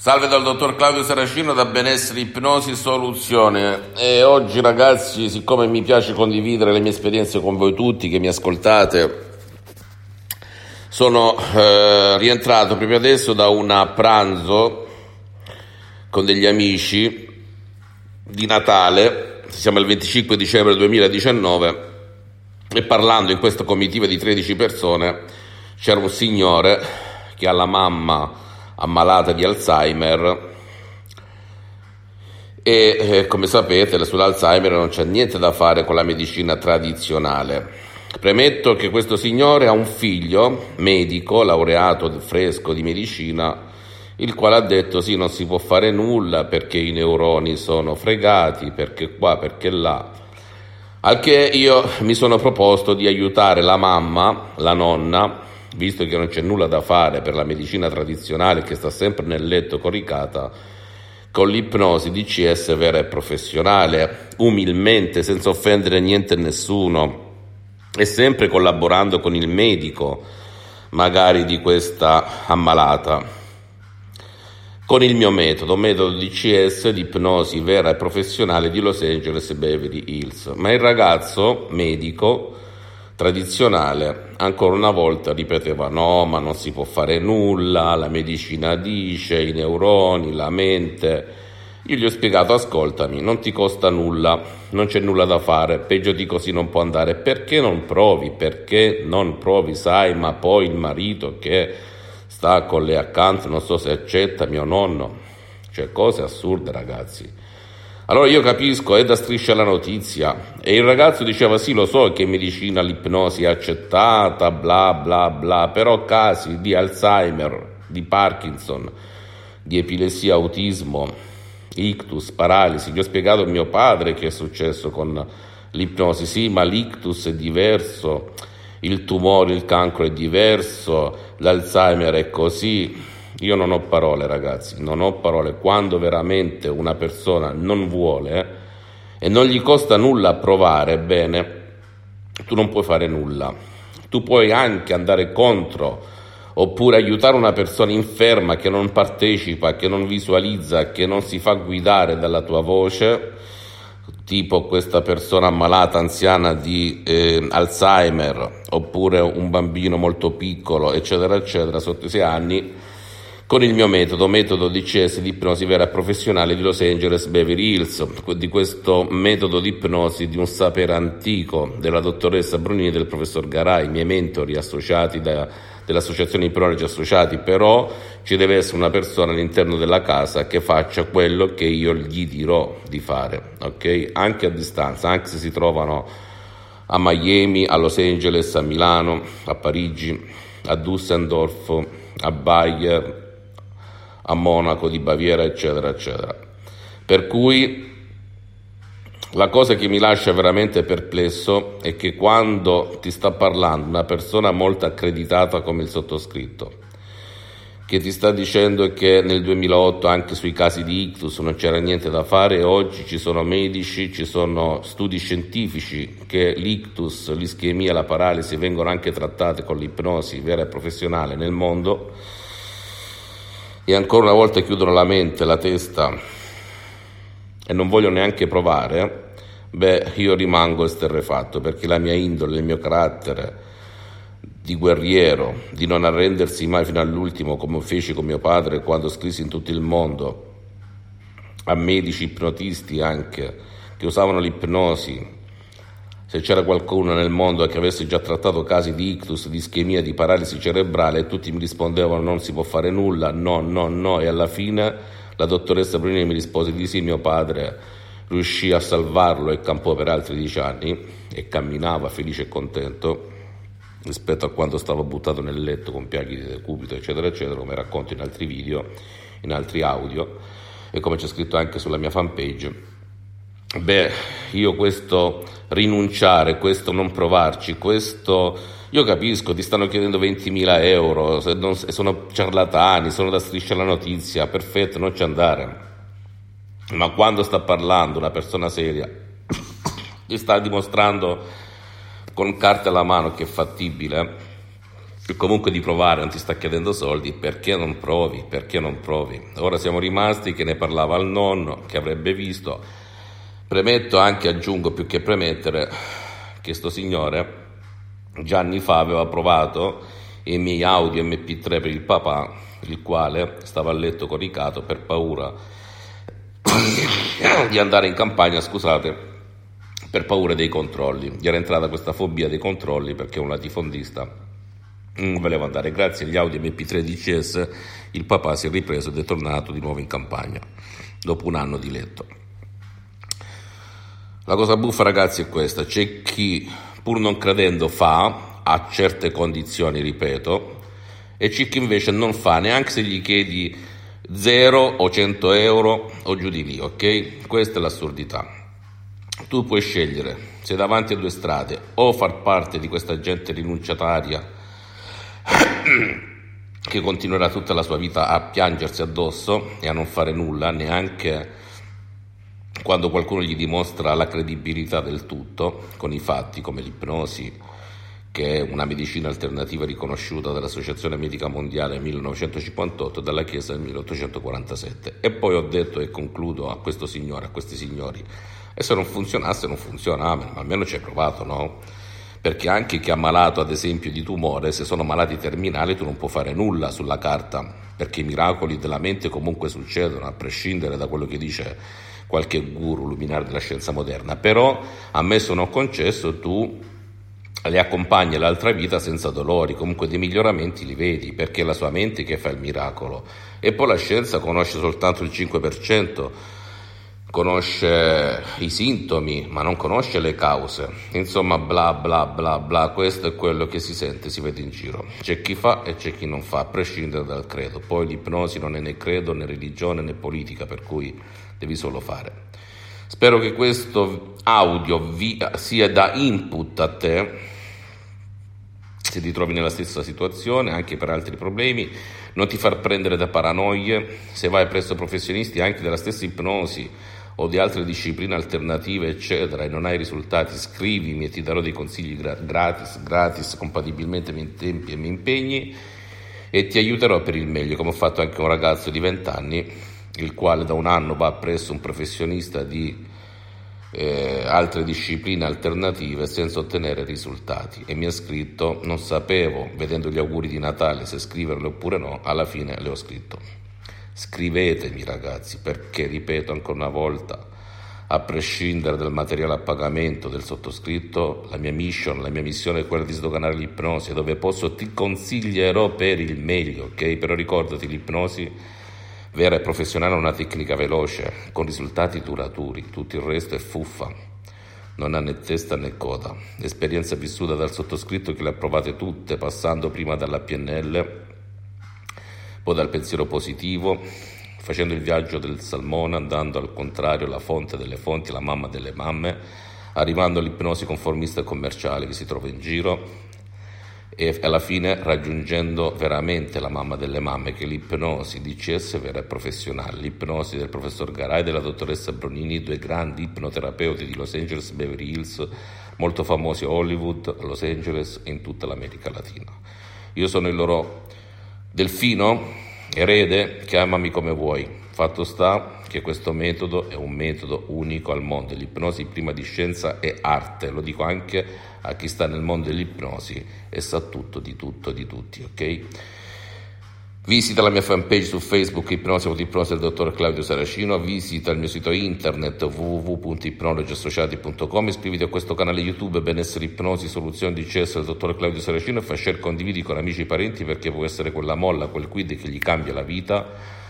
Salve dal dottor Claudio Saracino da Benessere Ipnosi Soluzione. E oggi ragazzi siccome mi piace condividere le mie esperienze con voi tutti che mi ascoltate sono eh, rientrato proprio adesso da un pranzo con degli amici di Natale, siamo il 25 dicembre 2019 e parlando in questa comitiva di 13 persone c'era un signore che ha la mamma ammalata di Alzheimer e eh, come sapete sull'Alzheimer non c'è niente da fare con la medicina tradizionale. Premetto che questo signore ha un figlio medico, laureato fresco di medicina, il quale ha detto sì non si può fare nulla perché i neuroni sono fregati, perché qua, perché là. Al che io mi sono proposto di aiutare la mamma, la nonna, visto che non c'è nulla da fare per la medicina tradizionale che sta sempre nel letto coricata, con l'ipnosi DCS vera e professionale, umilmente, senza offendere niente e nessuno, e sempre collaborando con il medico, magari di questa ammalata. Con il mio metodo, metodo DCS di ipnosi vera e professionale di Los Angeles Beverly Hills. Ma il ragazzo medico tradizionale ancora una volta ripeteva no, ma non si può fare nulla, la medicina dice, i neuroni, la mente. Io gli ho spiegato, ascoltami, non ti costa nulla, non c'è nulla da fare, peggio di così non può andare. Perché non provi? Perché non provi? Sai, ma poi il marito che sta con lei accanto, non so se accetta mio nonno. Cioè, cose assurde, ragazzi. Allora io capisco, è da striscia la notizia. E il ragazzo diceva: Sì, lo so che in medicina l'ipnosi è accettata, bla bla bla, però casi di Alzheimer, di Parkinson, di epilessia, autismo, ictus, paralisi. Gli ho spiegato a mio padre che è successo con l'ipnosi. Sì, ma l'ictus è diverso, il tumore, il cancro è diverso, l'Alzheimer è così. Io non ho parole, ragazzi, non ho parole. Quando veramente una persona non vuole e non gli costa nulla provare, bene, tu non puoi fare nulla. Tu puoi anche andare contro oppure aiutare una persona inferma che non partecipa, che non visualizza, che non si fa guidare dalla tua voce, tipo questa persona ammalata, anziana di eh, Alzheimer, oppure un bambino molto piccolo, eccetera, eccetera, sotto i sei anni con il mio metodo, metodo DCS di ipnosi vera professionale di Los Angeles Beverly Hills, di questo metodo di ipnosi di un sapere antico della dottoressa Brunini e del professor Garai, i miei mentori associati da, dell'associazione Ipnologi Associati, però ci deve essere una persona all'interno della casa che faccia quello che io gli dirò di fare, ok? Anche a distanza, anche se si trovano a Miami, a Los Angeles, a Milano, a Parigi, a Düsseldorf, a Bayer, a Monaco di Baviera, eccetera, eccetera. Per cui la cosa che mi lascia veramente perplesso è che quando ti sta parlando una persona molto accreditata come il sottoscritto, che ti sta dicendo che nel 2008 anche sui casi di ictus non c'era niente da fare oggi ci sono medici, ci sono studi scientifici che l'ictus, l'ischemia, la paralisi vengono anche trattate con l'ipnosi vera e professionale nel mondo, e ancora una volta chiudono la mente, la testa. E non voglio neanche provare, beh, io rimango esterrefatto perché la mia indole, il mio carattere di guerriero, di non arrendersi mai fino all'ultimo come feci con mio padre quando scrissi in tutto il mondo a medici ipnotisti anche che usavano l'ipnosi se c'era qualcuno nel mondo che avesse già trattato casi di ictus, di ischemia, di paralisi cerebrale, tutti mi rispondevano non si può fare nulla, no, no, no, e alla fine la dottoressa Brunini mi rispose di sì, mio padre riuscì a salvarlo e campò per altri dieci anni e camminava felice e contento rispetto a quando stava buttato nel letto con piaghi di decubito, eccetera, eccetera, come racconto in altri video, in altri audio e come c'è scritto anche sulla mia fanpage. Beh, io questo rinunciare, questo non provarci, questo... Io capisco, ti stanno chiedendo 20.000 euro, non, sono ciarlatani, sono da striscia la notizia, perfetto, non ci andare. Ma quando sta parlando una persona seria, ti sta dimostrando con carte alla mano che è fattibile, comunque di provare non ti sta chiedendo soldi, perché non provi? Perché non provi? Ora siamo rimasti che ne parlava al nonno, che avrebbe visto. Premetto anche, aggiungo più che premettere, che sto signore già anni fa aveva provato i miei audio MP3 per il papà, il quale stava a letto coricato per paura di andare in campagna, scusate, per paura dei controlli. Gli era entrata questa fobia dei controlli perché un latifondista non voleva andare. Grazie agli Audi MP3 DCS il papà si è ripreso ed è tornato di nuovo in campagna dopo un anno di letto. La cosa buffa ragazzi è questa, c'è chi pur non credendo fa, a certe condizioni ripeto, e c'è chi invece non fa neanche se gli chiedi 0 o 100 euro o giù di lì, ok? Questa è l'assurdità. Tu puoi scegliere, sei davanti a due strade, o far parte di questa gente rinunciataria che continuerà tutta la sua vita a piangersi addosso e a non fare nulla, neanche quando qualcuno gli dimostra la credibilità del tutto, con i fatti come l'ipnosi, che è una medicina alternativa riconosciuta dall'Associazione Medica Mondiale nel 1958 e dalla Chiesa nel 1847. E poi ho detto e concludo a questo signore, a questi signori, e se non funzionasse non funziona, ma almeno ci hai provato, no? Perché anche chi ha malato ad esempio di tumore, se sono malati terminali tu non puoi fare nulla sulla carta, perché i miracoli della mente comunque succedono, a prescindere da quello che dice qualche guru luminare della scienza moderna, però ammesso non concesso tu le accompagni all'altra vita senza dolori, comunque dei miglioramenti li vedi, perché è la sua mente che fa il miracolo. E poi la scienza conosce soltanto il 5% conosce i sintomi ma non conosce le cause, insomma bla bla bla bla, questo è quello che si sente, si vede in giro. C'è chi fa e c'è chi non fa, a prescindere dal credo. Poi l'ipnosi non è né credo né religione né politica, per cui devi solo fare. Spero che questo audio vi, sia da input a te se ti trovi nella stessa situazione, anche per altri problemi, non ti far prendere da paranoie, se vai presso professionisti anche della stessa ipnosi, o di altre discipline alternative, eccetera, e non hai risultati, scrivimi e ti darò dei consigli gratis, gratis, compatibilmente ai miei tempi e ai miei impegni, e ti aiuterò per il meglio, come ho fatto anche un ragazzo di 20 anni, il quale da un anno va presso un professionista di eh, altre discipline alternative senza ottenere risultati. E mi ha scritto non sapevo vedendo gli auguri di Natale se scriverle oppure no alla fine le ho scritto Scrivetemi ragazzi perché, ripeto ancora una volta, a prescindere dal materiale a pagamento del sottoscritto, la mia mission, la mia missione è quella di sdoganare l'ipnosi, dove posso ti consiglierò per il meglio, ok? Però ricordati, l'ipnosi vera e professionale è una tecnica veloce, con risultati duraturi, tutto il resto è fuffa, non ha né testa né coda. L'esperienza vissuta dal sottoscritto che le ha provate tutte, passando prima dalla PNL, poi dal pensiero positivo, facendo il viaggio del salmone, andando al contrario alla fonte delle fonti, la mamma delle mamme, arrivando all'ipnosi conformista e commerciale che si trova in giro e alla fine raggiungendo veramente la mamma delle mamme che è l'ipnosi DCS vera e professionale, l'ipnosi del professor Garay e della dottoressa Bronini, due grandi ipnoterapeuti di Los Angeles, Beverly Hills, molto famosi a Hollywood, a Los Angeles e in tutta l'America Latina. Io sono il loro Delfino, erede, chiamami come vuoi. Fatto sta che questo metodo è un metodo unico al mondo. L'ipnosi prima di scienza è arte, lo dico anche a chi sta nel mondo dell'ipnosi e sa tutto di tutto di tutti, ok? Visita la mia fanpage su Facebook Ipnosi Ipnosi del dottor Claudio Saracino, visita il mio sito internet www.ipnologiassociati.com, iscriviti a questo canale YouTube Benessere Ipnosi Soluzioni di CS del dottor Claudio Saracino. E fai share condividi con amici e parenti perché può essere quella molla, quel quid che gli cambia la vita.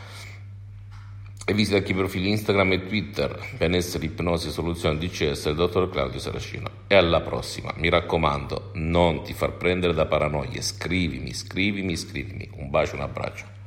E visita anche i profili Instagram e Twitter Benessere Ipnosi Soluzioni di CS del dottor Claudio Saracino. E alla prossima, mi raccomando, non ti far prendere da paranoie, scrivimi, scrivimi, scrivimi. Un bacio, un abbraccio.